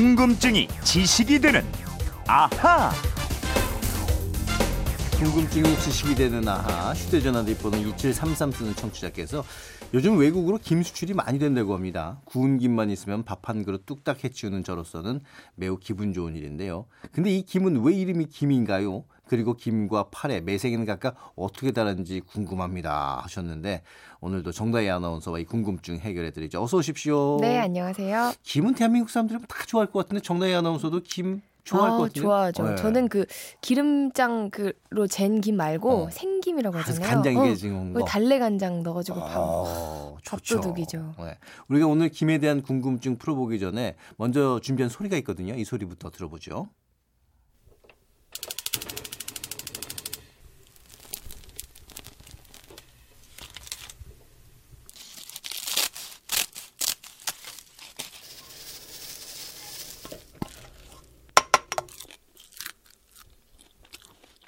궁금증이 지식이 되는 아하. 궁금증이 지식이 되는 아하 휴대전화 뒷번호 2733 쓰는 청취자께서 요즘 외국으로 김 수출이 많이 된다고 합니다. 구운 김만 있으면 밥 한 그릇 뚝딱 해치우는 저로서는 매우 기분 좋은 일인데요. 근데 이 김은 왜 이름이 김인가요? 그리고 김과 팔의 매생이는 각각 어떻게 다른지 궁금합니다 하셨는데 오늘도 정다희 아나운서와 이 궁금증 해결해 드리죠. 어서 오십시오. 네, 안녕하세요. 김은 대한민국 사람들이 다 좋아할 것 같은데 정다희 아나운서도 김 좋아할 아, 것 같아요. 좋아하죠. 네. 저는 그 기름장으로 잰 김 말고 어. 생김이라고 아, 하잖아요. 간장게 어, 지금 그 거. 달래 간장 넣어가지고 밥. 어, 좋죠. 밥도둑이죠. 네. 우리가 오늘 김에 대한 궁금증 풀어보기 전에 먼저 준비한 소리가 있거든요. 이 소리부터 들어보죠.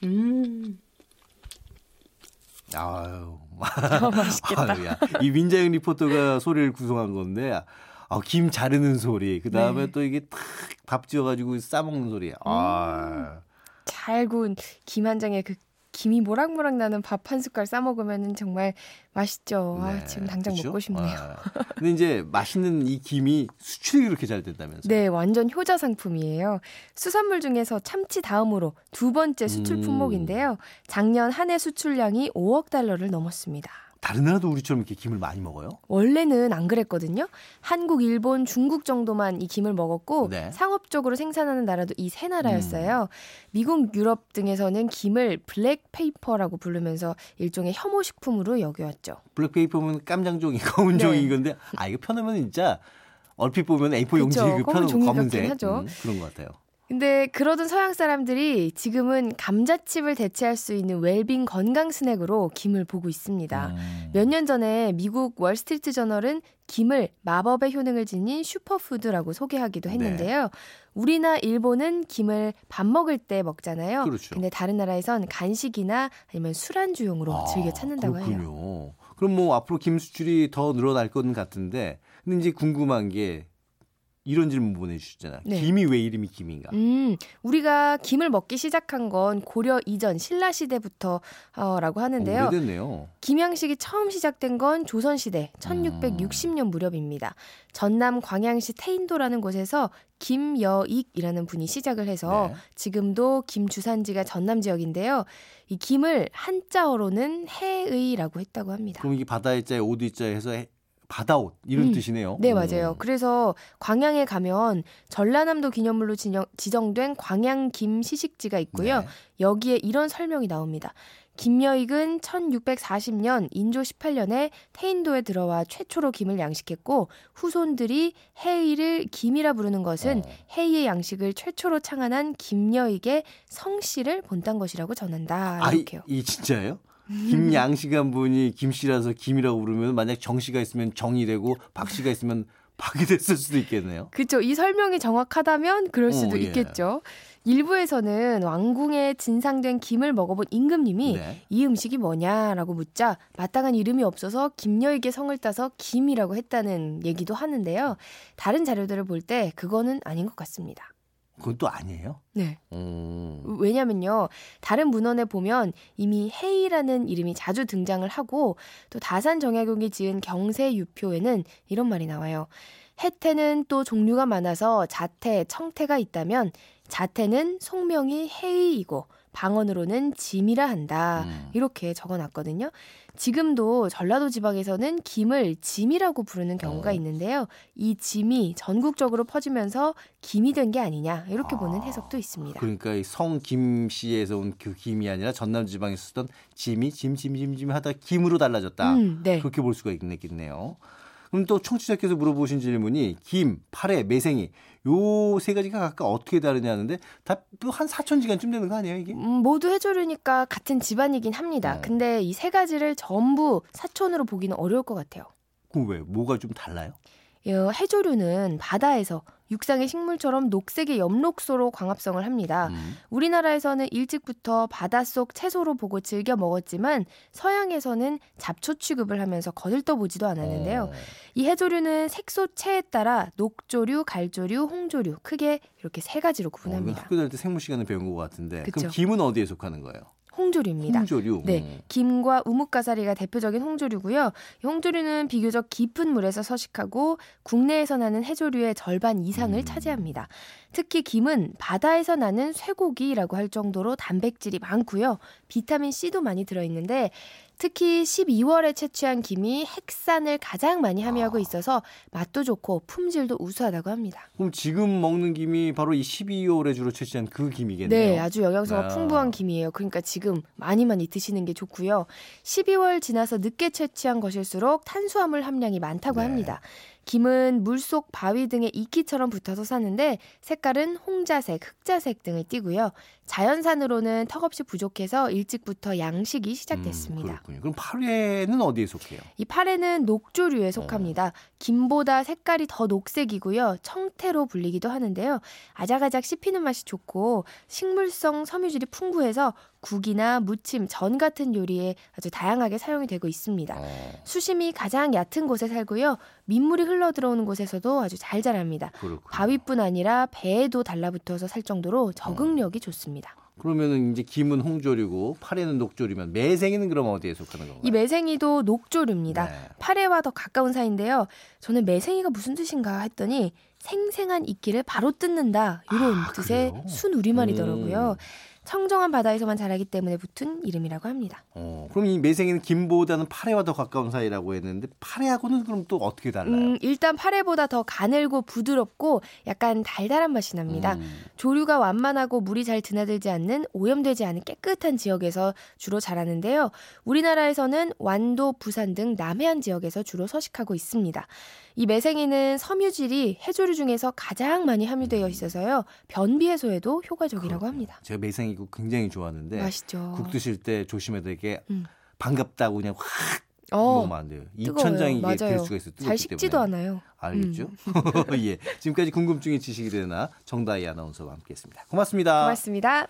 음, 아유, 아, 맛있겠다. 아유 야. 이 민자영 리포터가 소리를 구성한 건데, 아, 김 자르는 소리, 그 다음에 네. 또 이게 탁 밥 지어가지고 싸먹는 소리. 아, 잘 구운 김 한 장에 그 김이 모락모락 나는 밥 한 숟갈 싸 먹으면 정말 맛있죠. 아, 네, 지금 당장 그쵸? 먹고 싶네요. 아. 근데 이제 맛있는 이 김이 수출이 그렇게 잘 된다면서요? 네, 완전 효자 상품이에요. 수산물 중에서 참치 다음으로 두 번째 수출 음. 품목인데요. 작년 한 해 수출량이 5억 달러를 넘었습니다. 다른 나라도 우리처럼 이렇게 김을 많이 먹어요? 원래는 안 그랬거든요. 한국, 일본, 중국 정도만 이 김을 먹었고 네. 음. 상업적으로 생산하는 나라도 이 세 나라였어요. 미국, 유럽 등에서는 김을 black paper라고 부르면서 일종의 혐오 식품으로 여겨왔죠. black paper면 깜장종이 검은 네. 종이 건데 아 이거 펴놓으면 진짜 얼핏 보면 A4 용지 그 펴놓은 검은색. 음, 그런 것 같아요. 근데 그러던 서양 사람들이 지금은 감자칩을 대체할 수 있는 웰빙 건강 스낵으로 김을 보고 있습니다. 음. 몇년 전에 미국 월스트리트 저널은 김을 마법의 효능을 지닌 슈퍼푸드라고 소개하기도 했는데요. 우리나 일본은 김을 밥 먹을 때 먹잖아요. 그렇죠. 근데 다른 나라에선 간식이나 아니면 술안주용으로 아, 즐겨 찾는다고 해요. 그렇군요. 그럼 뭐 앞으로 김 수출이 더 늘어날 것 같은데 근데 이제 궁금한 게 이런 질문 보내주셨잖아요. 네. 김이 왜 이름이 김인가? 음, 우리가 김을 먹기 시작한 건 고려 이전 신라 시대부터라고 하는데요. 어, 오래됐네요. 김양식이 처음 시작된 건 조선 시대 1660년 무렵입니다. 전남 광양시 태인도라는 곳에서 김여익이라는 분이 시작을 해서 네. 지금도 김 주산지가 전남 지역인데요. 이 김을 한자어로는 해의라고 했다고 합니다. 그럼 이게 바다의 자에 오드의 자에 해서 해- 바다옷 이런 음. 뜻이네요. 네, 음. 맞아요. 그래서 광양에 가면 전라남도 기념물로 지정, 지정 된 광양 김 시식지가 있고요. 네. 여기에 이런 설명이 나옵니다. 김여익은 1640년 인조 18년에 태인도에 들어와 최초로 김을 양식했고 후손들이 해의를 김이라 부르는 것은 어. 해의의 양식을 최초로 창안한 김여익의 성씨를 본딴 것이라고 전한다. 아, 이, 이렇게요. 이 진짜예요? 김양 씨간 분이 김 씨라서 김이라고 부르면 만약 정 씨가 있으면 정이 되고 박 씨가 있으면 박이 됐을 수도 있겠네요. 그렇죠. 이 설명이 정확하다면 그럴 수도 어, 예. 있겠죠. 일부에서는 왕궁에 진상된 김을 먹어본 임금님이 네. 이 음식이 뭐냐라고 묻자 마땅한 이름이 없어서 김여익의 성을 따서 김이라고 했다는 얘기도 하는데요. 다른 자료들을 볼 때 그거는 아닌 것 같습니다. 그건 또 아니에요? 네. 음. 왜냐면요. 다른 문헌에 보면 이미 해이라는 이름이 자주 등장을 하고 또 다산 정약용이 지은 경세유표에는 이런 말이 나와요. 해태는 또 종류가 많아서 자태, 청태가 있다면 자태는 속명이 해이이고 방언으로는 짐이라 한다. 음. 이렇게 적어놨거든요. 지금도 전라도 지방에서는 김을 짐이라고 부르는 경우가 어. 있는데요. 이 짐이 전국적으로 퍼지면서 김이 된 게 아니냐 이렇게 보는 해석도 있습니다. 그러니까 이성 김 씨에서 온 그 김이 아니라 전남 지방에서 쓰던 짐이 짐짐짐짐 하다 김으로 달라졌다. 음, 네. 그렇게 볼 수가 있겠네요. 그럼 또 청취자께서 물어보신 질문이 김, 파래, 매생이 요 세 가지가 각각 어떻게 다르냐 하는데 다또한 4천 시간쯤 되는 거 아니에요 이게? 음, 모두 해조류니까 같은 집안이긴 합니다. 네. 근데 이 세 가지를 전부 사촌으로 보기는 어려울 것 같아요. 그럼 왜? 뭐가 좀 달라요? 어, 해조류는 바다에서 육상의 식물처럼 녹색의 엽록소로 광합성을 합니다. 음. 우리나라에서는 일찍부터 바닷속 채소로 보고 즐겨 먹었지만 서양에서는 잡초 취급을 하면서 거들떠보지도 않았는데요. 어. 이 해조류는 색소체에 따라 녹조류, 갈조류, 홍조류 크게 이렇게 세 가지로 어, 구분합니다. 학교 다닐 때 생물 시간에 배운 것 같은데 그쵸. 그럼 김은 어디에 속하는 거예요? 홍조류입니다. 홍조류. 네, 음. 김과 우뭇가사리가 대표적인 홍조류고요. 이 홍조류는 비교적 깊은 물에서 서식하고 국내에서 나는 해조류의 절반 이상을 음. 차지합니다. 특히 김은 바다에서 나는 쇠고기라고 할 정도로 단백질이 많고요. 비타민 C도 많이 들어 있는데 특히 12월에 채취한 김이 핵산을 가장 많이 함유하고 아. 있어서 맛도 좋고 품질도 우수하다고 합니다. 그럼 지금 먹는 김이 바로 이 12월에 주로 채취한 그 김이겠네요. 네, 아주 영양소가 아. 풍부한 김이에요. 그러니까 지금 많이 많이 드시는 게 좋고요. 12월 지나서 늦게 채취한 것일수록 탄수화물 함량이 많다고 네. 합니다. 김은 물속 바위 등에 이끼처럼 붙어서 사는데 색깔은 홍자색, 흑자색 등을 띠고요. 자연산으로는 턱없이 부족해서 일찍부터 양식이 시작됐습니다. 음, 그렇군요. 그럼 파래는 어디에 속해요? 이 파래는 녹조류에 속합니다. 김보다 색깔이 더 녹색이고요. 청태로 불리기도 하는데요. 아작아작 씹히는 맛이 좋고 식물성 섬유질이 풍부해서 국이나 무침, 전 같은 요리에 아주 다양하게 사용이 되고 있습니다. 어, 수심이 가장 얕은 곳에 살고요. 민물이 흘러 들어오는 곳에서도 아주 잘 자랍니다. 그렇군요. 바위뿐 아니라 배에도 달라붙어서 살 정도로 적응력이 좋습니다. 그러면은 이제 김은 홍조류고 파래는 녹조류면 매생이는 그럼 어디에 속하는 건가요? 이 매생이도 녹조류입니다. 네. 파래와 더 가까운 사이인데요. 저는 매생이가 무슨 뜻인가 했더니 생생한 이끼를 바로 뜯는다 이런 아, 뜻의 그래요? 순우리말이더라고요. 음. 청정한 바다에서만 자라기 때문에 붙은 이름이라고 합니다. 어, 그럼 이 매생이는 김보다는 파래와 더 가까운 사이라고 했는데 파래하고는 그럼 또 어떻게 달라요? 음, 일단 파래보다 더 가늘고 부드럽고 약간 달달한 맛이 납니다. 음, 조류가 완만하고 물이 잘 드나들지 않는 오염되지 않은 깨끗한 지역에서 주로 자라는데요. 우리나라에서는 완도, 부산 등 남해안 지역에서 주로 서식하고 있습니다. 이 매생이는 섬유질이 해조류 중에서 가장 많이 함유되어 있어서요. 변비 해소에도 효과적이라고 합니다. 제가 매생이 국 굉장히 좋아하는데 맛있죠. 국 드실 때 조심해야 되게 음. 반갑다고 그냥 확 어, 먹으면 안 돼요. 입천장이 이게 될. 수가 있어요. 잘 식지도 때문에. 않아요. 알겠죠? 예. 지금까지 궁금증이 지식이 되나 정다희 아나운서와 함께했습니다. 고맙습니다. 고맙습니다.